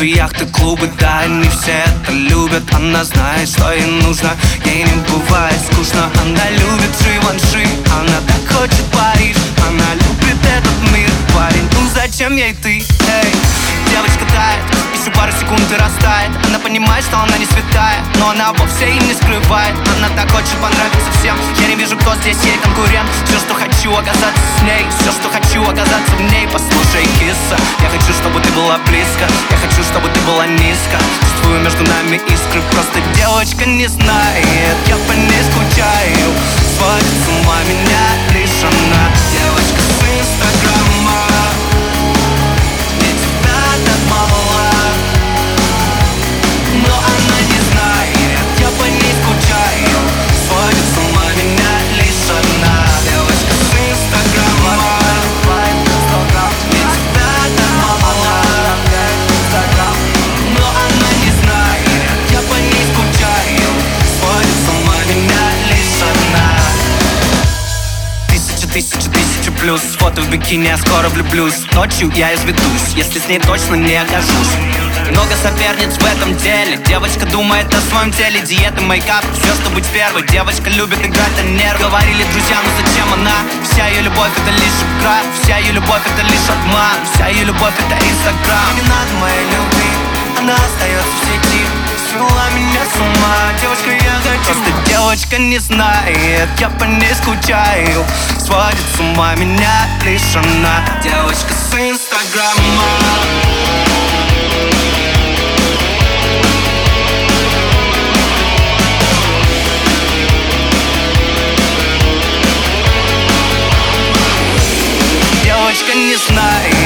Танцы, яхты, клубы, да, они все это любят. Она знает, что ей нужно, ей не бывает скучно. Она любит Живанши, она так хочет Париж. Она любит этот мир, парень, ну зачем ей ты, эй Девочка тает, еще пару секунд и растает. Она понимает, что она не святая Но она вовсе и не скрывает. Она так хочет понравиться всем не вижу, кто здесь ей конкурент. Все, что хочу, оказаться с ней. Все, что хочу, оказаться в ней. Послушай, киса Я хочу, чтобы ты была близко. Я хочу, чтобы ты была низко. Чувствую между нами искры. Просто девочка не знает. Я по ней скучаю. Сводит с ума меня плюс Фото в бикини, я скоро влюблюсь. Ночью я изведусь, если с ней точно не окажусь. Много соперниц в этом деле. Девочка думает о своем теле. Диета, мейкап, все, что быть первой. Девочка любит играть на нервы. Говорили друзья, ну зачем она? Вся ее любовь это лишь игра. Вся ее любовь это лишь обман. Вся ее любовь это инстаграм Не надо моей любви Девочка не знает, я по ней скучаю. Сводит с ума меня лишь она Девочка с инстаграма. Девочка не знает.